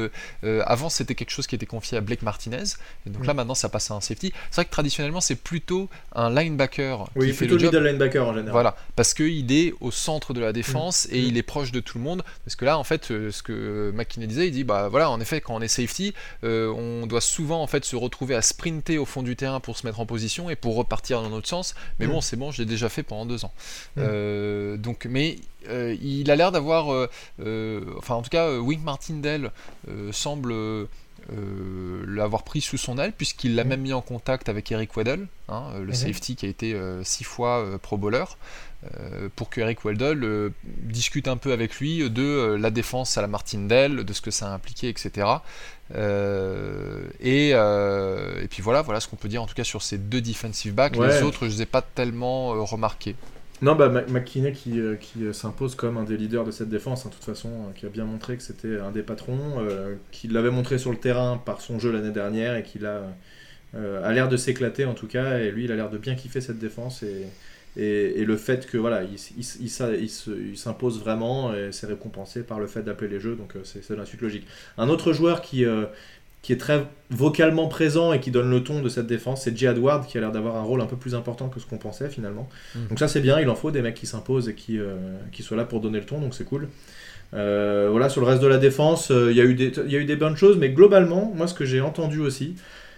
avant, c'était quelque chose qui était confié à Blake Martinez. Et donc là, maintenant, ça passe à un safety. C'est vrai que traditionnellement, c'est plutôt un linebacker. Oui, qui fait le job. middle linebacker en général. Voilà, parce qu'il est au centre de la défense mm. et mm. il est proche de tout le monde. Parce que là, en fait, ce que McKinney disait, il dit, bah voilà, en effet, quand on est safety, euh, on doit souvent en fait se retrouver à sprinter au fond du terrain pour se mettre en position et pour repartir dans l'autre sens. Mais mm. bon, c'est bon, je l'ai déjà fait pendant deux ans. Mm. Euh, donc, mais euh, il a l'air d'avoir, enfin en tout cas, Wink Martindale semble l'avoir pris sous son aile puisqu'il l'a mm. même mis en contact avec Eric Weddle, hein, le mm-hmm. safety qui a été six fois pro bowler. Pour que Eric euh, discute un peu avec lui de la défense à la Martindale, de ce que ça a impliqué, etc. Et, et, puis voilà, voilà ce qu'on peut dire en tout cas sur ces deux defensive backs. Les autres, je ne les ai pas tellement remarqués. Non, bah, McKinney qui, qui s'impose comme un des leaders de cette défense, en hein, toute façon, qui a bien montré que c'était un des patrons, qui l'avait montré sur le terrain par son jeu l'année dernière et qui a, a l'air de s'éclater en tout cas. Et lui, il a l'air de bien kiffer cette défense. Et, et, le fait que voilà, il, il, s'impose vraiment, et c'est récompensé par le fait d'appeler les jeux, donc euh, c'est la suite logique. Un autre joueur qui, euh, qui est très vocalement présent et qui donne le ton de cette défense, c'est Jay Edward, qui a l'air d'avoir un rôle un peu plus important que ce qu'on pensait finalement. Mm. Donc ça c'est bien, il en faut des mecs qui s'imposent et qui, euh, qui soient là pour donner le ton, donc c'est cool. voilà, sur le reste de la défense, il y, a eu des, y a eu des bonnes choses, mais globalement, moi ce que j'ai entendu aussi,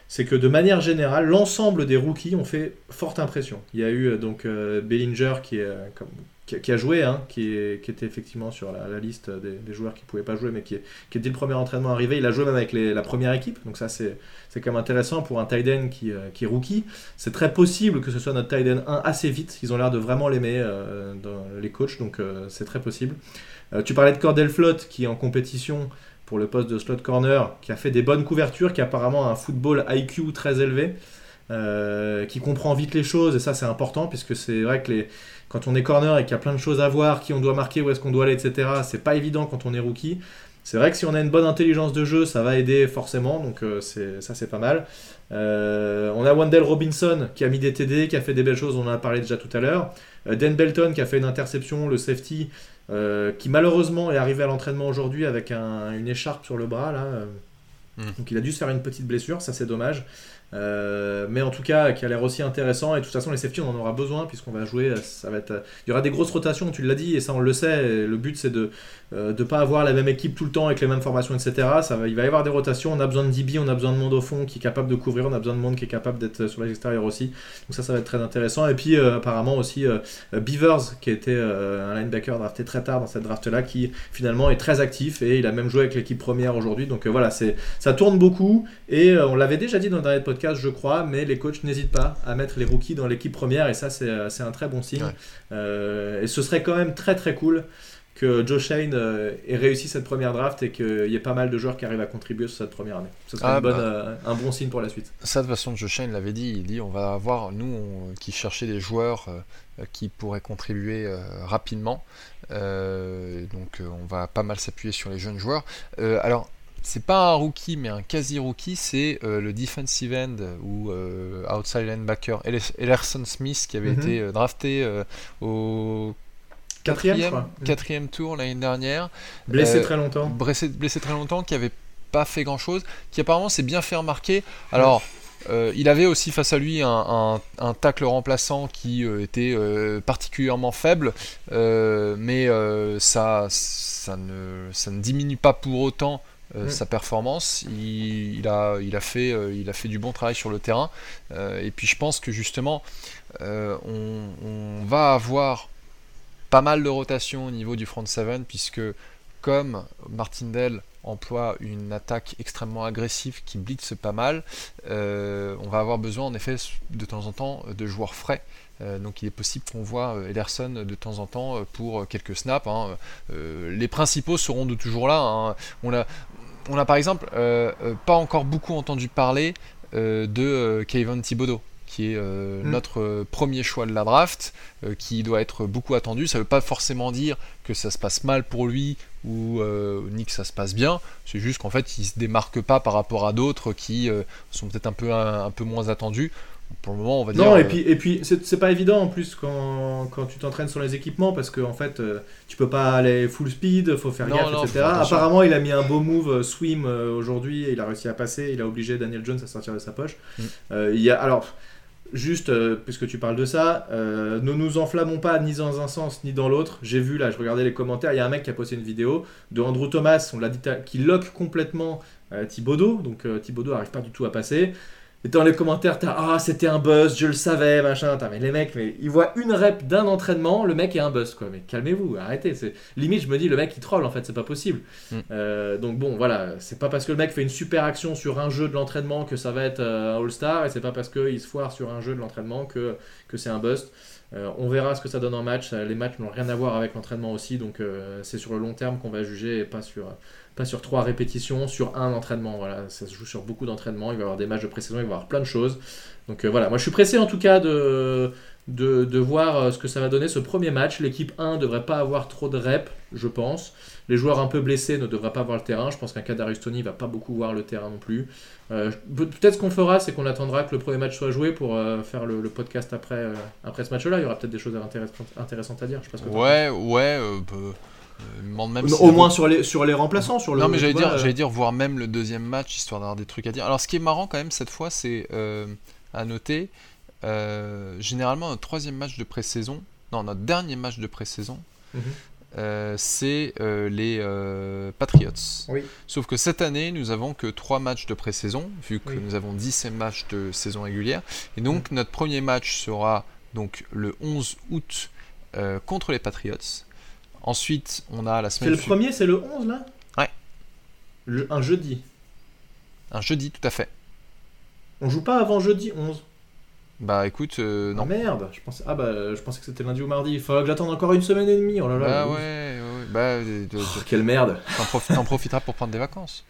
c'est que de manière générale, l'ensemble des rookies ont fait forte impression. Il y a eu euh, donc euh, Bellinger euh, qui, a joué, hein, qui, était effectivement sur la, liste des, joueurs qui ne pouvaient pas jouer, mais qui, est, dès le premier entraînement arrivé, il a joué même avec la première équipe. Donc ça, c'est quand même intéressant pour un tight qui, est rookie. C'est très possible que ce soit notre tight end 1 assez vite. Ils ont l'air de vraiment l'aimer, dans les coachs, donc c'est très possible. tu parlais de Cordell Flott qui est en compétition pour le poste de slot corner, qui a fait des bonnes couvertures, qui a apparemment un football IQ très élevé, euh, qui comprend vite les choses, et ça c'est important, puisque c'est vrai que les, quand on est corner et qu'il y a plein de choses à voir, qui on doit marquer, où est-ce qu'on doit aller, etc., c'est pas évident quand on est rookie. C'est vrai que si on a une bonne intelligence de jeu, ça va aider forcément, donc euh, ça c'est pas mal. Euh, on a Wendell Robinson qui a mis des TD, qui a fait des belles choses, on en a parlé déjà tout à l'heure. Dan Belton qui a fait une interception, le safety, euh, qui malheureusement est arrivé à l'entraînement aujourd'hui avec une écharpe sur le bras là. Hmm. Donc il a dû se faire une petite blessure, ça c'est dommage. Euh, mais en tout cas, qui a l'air aussi intéressant. Et de toute façon, les safety, on en aura besoin puisqu'on va jouer. Ça va être, il y aura des grosses rotations, tu l'as dit, et ça on le sait. le but c'est de ne euh, pas avoir la même équipe tout le temps avec les mêmes formations, etc. Ça va, il va y avoir des rotations. On a besoin de DB, on a besoin de monde au fond qui est capable de couvrir, on a besoin de monde qui est capable d'être sur l'extérieur aussi. Donc ça, ça va être très intéressant. Et puis euh, apparemment aussi Beavers, qui était un linebacker drafté très tard dans cette draft-là, qui finalement est très actif et il a même joué avec l'équipe première aujourd'hui. Donc voilà, c'est ça tourne beaucoup. Et on l'avait déjà dit dans le dernier podcast je crois, mais les coachs n'hésitent pas à mettre les rookies dans l'équipe première, et ça, c'est euh, un très bon signe. Euh, et ce serait quand même très très cool que Joe Shane euh, ait réussi cette première draft et qu'il y ait pas mal de joueurs qui arrivent à contribuer sur cette première année. Ce serait ah, bah. un bon signe pour la suite. Ça, de toute façon, Joe Shane l'avait dit, il dit on va avoir, nous, qui cherchait des joueurs qui pourraient contribuer rapidement. donc on va pas mal s'appuyer sur les jeunes joueurs. alors, c'est pas un rookie, mais un quasi-rookie, c'est le defensive end ou outside linebacker Ellerson Smith qui avait Mhm. été drafté au Quatrième, tour l'année dernière, Blessé Euh, très longtemps. blessé, blessé très longtemps, qui avait pas fait grand chose, qui apparemment s'est bien fait remarquer. Alors, euh, il avait aussi face à lui un, un, un tacle remplaçant qui euh, était euh, particulièrement faible, euh, mais euh, ça, ça, ne, ça ne diminue pas pour autant euh, Mm. sa performance. Il, il a, il, a fait, euh, il a fait du bon travail sur le terrain. Euh, et puis je pense que justement, on, on va avoir pas mal de rotation au niveau du front seven, puisque comme Martindale emploie une attaque extrêmement agressive qui blitz pas mal, on va avoir besoin en effet de temps en temps de joueurs frais. Donc il est possible qu'on voit Ederson de temps en temps pour quelques snaps. hein. Les principaux seront de toujours là. hein. On, a, on a par exemple euh, euh, pas encore beaucoup entendu parler euh, de Kevin Thibodeau qui est euh, Mm. notre euh, premier choix de la draft, euh, qui doit être beaucoup attendu. Ça ne veut pas forcément dire que ça se passe mal pour lui ou ni que ça se passe bien. C'est juste qu'en fait, il se démarque pas par rapport à d'autres qui sont peut-être un peu un, un peu moins attendus. Pour le moment, on va dire. Non, et euh, puis, et puis c'est pas évident en plus quand, quand tu t'entraînes sur les équipements parce que en fait euh, tu peux pas aller full speed, faut faire Non, gaffe, non, etc. Apparemment, il a mis un beau move euh, swim aujourd'hui et il a réussi à passer. Il a obligé Daniel Jones à sortir de sa poche. Mm. Euh, il y a alors. Juste, euh, puisque tu parles de ça, euh, ne nous enflammons pas ni dans un sens ni dans l'autre. J'ai vu, là, je regardais les commentaires, il y a un mec qui a posté une vidéo de Andrew Thomas, on l'a dit, qui lock complètement euh, Thibodeau. Donc Thibodeau arrive pas du tout à passer. Et dans les commentaires, t'as Ah, c'était un buzz, je le savais, machin. T'as, mais les mecs, mais ils voient une rep d'un entraînement, le mec est un buzz, quoi. Mais calmez-vous, arrêtez. C'est... Limite, je me dis, le mec il troll, en fait, c'est pas possible. Mm. Euh, donc bon, voilà, c'est pas parce que le mec fait une super action sur un jeu de l'entraînement que ça va être euh, un All-Star, et c'est pas parce qu'il se foire sur un jeu de l'entraînement que, que c'est un bust. Euh, on verra ce que ça donne en match. Euh, Les matchs n'ont rien à voir avec l'entraînement aussi, donc euh, c'est sur le long terme qu'on va juger et pas sur, pas sur trois répétitions, sur un entraînement. Voilà, ça se joue sur beaucoup d'entraînements. Il va y avoir des matchs de pré-saison, il va y avoir plein de choses. Donc euh, voilà, moi je suis pressé en tout cas de, de, voir euh, ce que ça va donner ce premier match. L'équipe 1 devrait pas avoir trop de reps, je pense. Les joueurs un peu blessés ne devraient pas voir le terrain. Je pense qu'un Kadarius Tony va pas beaucoup voir le terrain non plus. Euh, pe- Peut-être ce qu'on fera, c'est qu'on attendra que le premier match soit joué pour faire le, podcast après, après ce match-là. Il y aura peut-être des choses intéressantes, à dire. Ouais, ouais. Euh, même si- Au moins sur les, sur les remplaçants. Sur le, Non mais j'allais dire, j'allais dire voir même le deuxième match histoire d'avoir des trucs à dire. Alors ce qui est marrant quand même cette fois, c'est euh, à noter, euh, généralement notre troisième match de pré-saison, non notre dernier match de pré-saison, Mhm. euh, c'est les Patriots. Oui. Sauf que cette année, nous avons que trois matchs de pré-saison, vu que Oui. nous avons 17 matchs de saison régulière. Et donc notre premier match sera donc le 11 août contre les Patriots. Ensuite, on a la C'est semaine le suivante. premier, c'est le 11 là Ouais. Le- un jeudi. Un jeudi, tout à fait. On joue pas avant jeudi 11. Bah écoute, euh, Non non. merde, je pensais, ah bah, je pensais que c'était lundi ou mardi. Il faudra que j'attende encore une semaine et demie. Oh là là. Bah ouais. Bah euh, Oh, t'en quelle merde. profi- t'en profiteras pour prendre des vacances.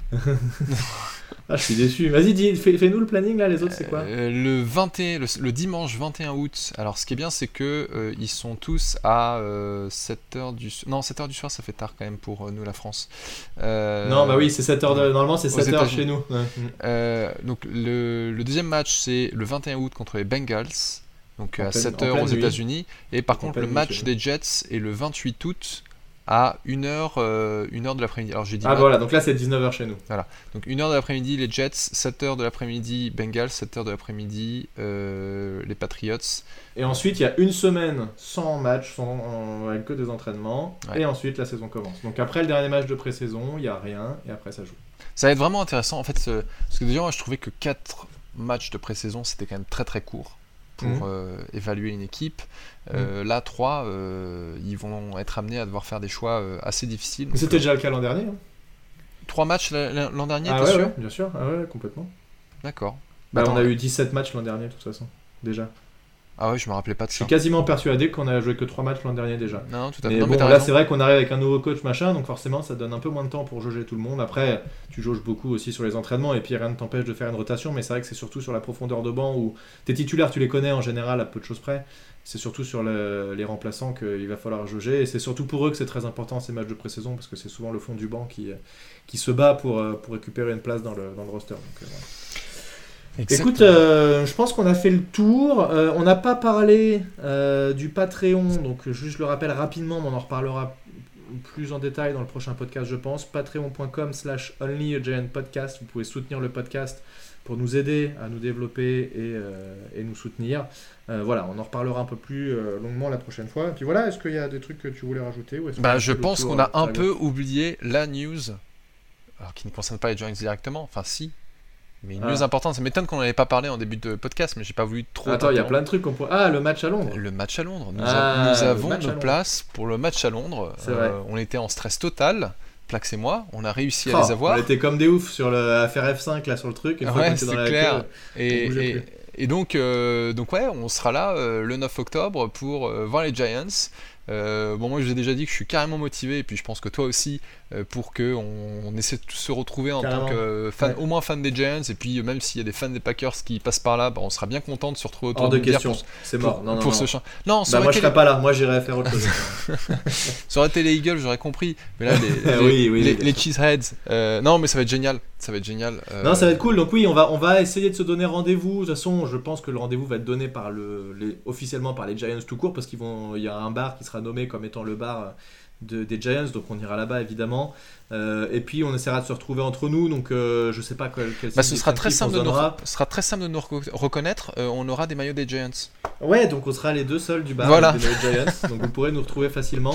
Ah, je suis déçu. Vas-y, fais, fais-nous le planning là. Les autres, c'est quoi Euh, le 21, le, le dimanche 21 août. Alors ce qui est bien, c'est que euh, ils sont tous à 7h du so- non 7h du soir, ça fait tard quand même pour euh, nous la France. Euh, Non, bah oui, c'est 7h de... Normalement, c'est aux 7h États-Unis. chez nous. Ouais. Euh, donc le, le deuxième match c'est le 21 août contre les Bengals. Donc En à pleine- 7h en pleine aux. États-Unis. Et par En contre, le match des Jets est le 28 août à 1h, euh, 1h de l'après-midi. Alors j'ai dit Ah voilà, donc là, c'est 19h chez nous. Donc 1h de l'après-midi les Jets, 7h de l'après-midi Bengals, 7h de l'après-midi euh, les Patriots. Et ensuite, il y a une semaine sans match, sans, avec que des entraînements. Ouais. Et ensuite, la saison commence. Donc après le dernier match de pré-saison, il n'y a rien. Et après, ça joue. Ça va être vraiment intéressant en fait, ce- parce que déjà moi je trouvais que 4 matchs de pré-saison c'était quand même très très court pour Mhm. euh, évaluer une équipe. Euh, Là 3, ils vont être amenés à devoir faire des choix euh, assez difficiles. C'était euh, déjà le cas l'an dernier. hein. trois matchs l'an dernier, Ah t'es ouais, sûr? ouais, bien sûr. Ah ouais, complètement. D'accord. Bah, on a eu 17 matchs l'an dernier, de toute façon. Déjà. Ah ouais, je me rappelais pas de Je ça. suis quasiment persuadé qu'on a joué que 3 matchs l'an dernier déjà. Non, tout à fait. Mais Non, bon, mais là c'est vrai qu'on arrive avec un nouveau coach machin, donc forcément ça donne un peu moins de temps pour jauger tout le monde. Après, tu jauges beaucoup aussi sur les entraînements et puis rien ne t'empêche de faire une rotation, mais c'est vrai que c'est surtout sur la profondeur de banc où tes titulaires tu les connais en général à peu de choses près. C'est surtout sur le- les remplaçants qu'il va falloir jauger et c'est surtout pour eux que c'est très important ces matchs de pré-saison parce que c'est souvent le fond du banc qui, qui se bat pour, euh, pour récupérer une place dans le, dans le roster. Donc, euh, voilà. Exactement. Écoute, euh, je pense qu'on a fait le tour. Euh, on n'a pas parlé euh, du Patreon, donc juste le rappelle rapidement, mais on en reparlera plus en détail dans le prochain podcast, je pense. Patreon.com slash only a giant podcast. Vous pouvez soutenir le podcast pour nous aider à nous développer et, et nous soutenir. Voilà, on en reparlera un peu plus longuement la prochaine fois. Et puis voilà, est-ce qu'il y a des trucs que tu voulais rajouter ou Bah, je pense qu'on a un peu oublié la news, alors qui ne concerne pas les Giants directement, enfin si, mais une Ah. news importante. Ça m'étonne qu'on n'en ait pas parlé en début de podcast, mais j'ai pas voulu trop. Attends, il y a plein de trucs qu'on pourrait. Ah, le match à Londres. Le match à Londres. Nous, Ah, a- nous le avons nos places pour le match à Londres. Vrai. on était en stress total, Plax et moi. On a réussi à Oh, les avoir. On était comme des oufs sur le à faire F5 là sur le truc. Une fois Ouais, c'est la clair. queue, Et, et- et donc, euh, donc ouais, on sera là euh, le 9 octobre pour euh, voir les Giants. Euh, bon, moi, je vous ai déjà dit que je suis carrément motivé, et puis je pense que toi aussi, euh, pour que on, essaie de se retrouver en Carrément. tant que fan, Ouais. au moins fan des Giants, et puis euh, même s'il y a des fans des Packers qui passent par là, bah, on sera bien content de se retrouver autour Hors de question. pour, C'est pour- mort. Non, non, pour non. ce champ. Non, Bah, moi je serais pas là. Moi j'irais faire autre chose. ça aurait été les Eagles, j'aurais compris. Mais là, les, les, Oui, oui, les, les- les Cheeseheads, euh, non, mais ça va être génial. Ça va être génial. euh, Non, ça va être cool. Donc oui, on va, on va essayer de se donner rendez-vous. De toute façon, je pense que le rendez-vous va être donné par le, officiellement par les Giants tout court, parce qu'ils vont, il y a un bar qui sera nommé comme étant le bar de- des Giants, donc on ira là-bas évidemment. Euh, et puis on essaiera de se retrouver entre nous. Donc euh, je sais pas quel. quel Bah, ce sera très simple de nous, sera très simple de nous reco- reconnaître. euh, on aura des maillots des Giants. Ouais, donc on sera les deux seuls du bar Voilà. des Giants, donc vous pourrez nous retrouver facilement.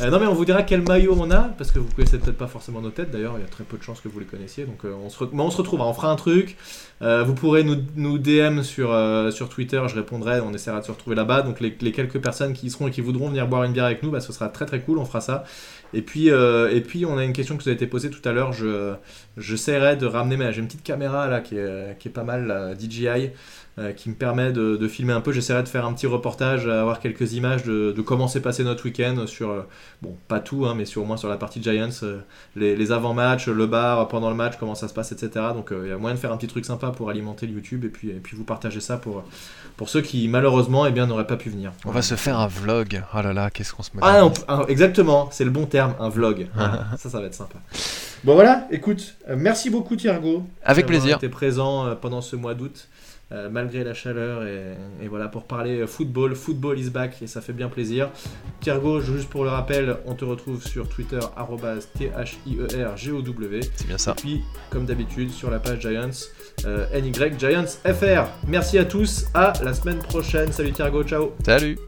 Euh, non mais on vous dira quel maillot on a, parce que vous connaissez peut-être pas forcément nos têtes d'ailleurs, il y a très peu de chances que vous les connaissiez, donc on, se mais on se retrouvera, on fera un truc. Vous pourrez nous, nous DM sur, sur Twitter, je répondrai, on essaiera de se retrouver là-bas. Donc les, les quelques personnes qui y seront et qui voudront venir boire une bière avec nous, bah, ce sera très très cool, on fera ça. Et puis, et puis on a une question qui nous a été posée tout à l'heure, je, j'essaierai de ramener, j'ai une petite caméra là qui est, qui pas mal, DJI euh, qui me permet de, de filmer un peu. J'essaierai de faire un petit reportage, avoir quelques images de, de comment s'est passé notre week-end sur, euh, bon, pas tout, hein, mais sur, au moins sur la partie Giants, euh, les, les avant-matchs, le bar, pendant le match, comment ça se passe, etc. Donc euh, il y a moyen de faire un petit truc sympa pour alimenter le YouTube et puis, et puis vous partager ça pour, pour ceux qui malheureusement eh bien, n'auraient pas pu venir. On va se faire un vlog. Oh là là, qu'est-ce qu'on se met. Ah, on- un- exactement, c'est le bon terme, un vlog. Voilà, ça, ça va être sympa. Bon voilà, écoute, merci beaucoup Thiergo. Avec plaisir. été présent pendant ce mois d'août, euh, malgré la chaleur et, et voilà pour parler euh, football. Football is back et ça fait bien plaisir. Thiergo, juste pour le rappel, on te retrouve sur Twitter T-H-I-E-R-G-O-W. C'est bien Et ça. puis, comme d'habitude, sur la page Giants, euh, NY Giants FR. Merci à tous, à la semaine prochaine. Salut Thiergo, ciao. Salut